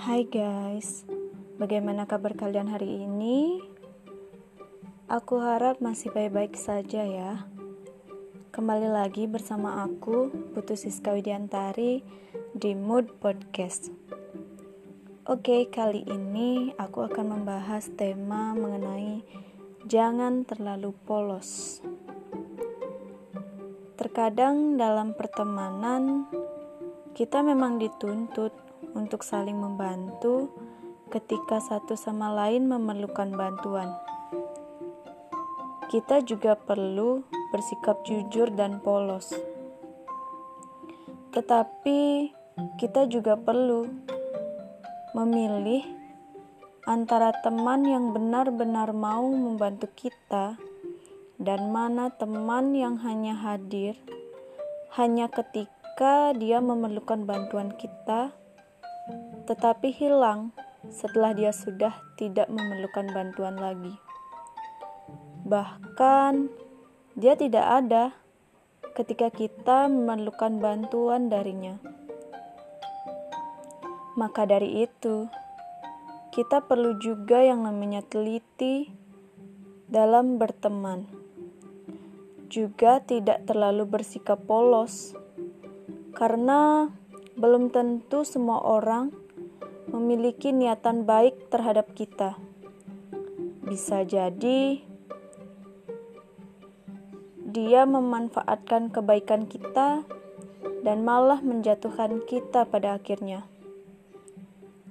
Hai guys, bagaimana kabar kalian hari ini? Aku harap masih baik-baik saja ya. Kembali lagi bersama aku, Putu Siska Widiantari, di Mood Podcast. Oke, kali ini aku akan membahas tema mengenai jangan terlalu polos. Terkadang dalam pertemanan, kita memang dituntut untuk saling membantu ketika satu sama lain memerlukan bantuan. Kita juga perlu bersikap jujur dan polos, tetapi kita juga perlu memilih antara teman yang benar-benar mau membantu kita dan mana teman yang hanya hadir hanya ketika dia memerlukan bantuan kita tetapi hilang setelah dia sudah tidak memerlukan bantuan lagi. Bahkan, dia tidak ada ketika kita memerlukan bantuan darinya. Maka dari itu, kita perlu juga yang namanya teliti dalam berteman. Juga tidak terlalu bersikap polos, karena belum tentu semua orang memiliki niatan baik terhadap kita. Bisa jadi dia memanfaatkan kebaikan kita dan malah menjatuhkan kita pada akhirnya.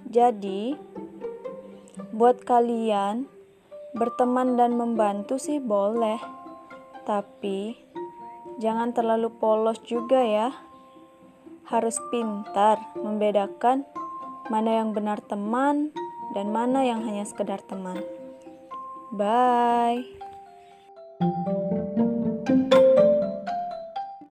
Jadi, buat kalian berteman dan membantu sih boleh, tapi jangan terlalu polos juga ya. Harus pintar membedakan mana yang benar teman dan mana yang hanya sekedar teman. Bye.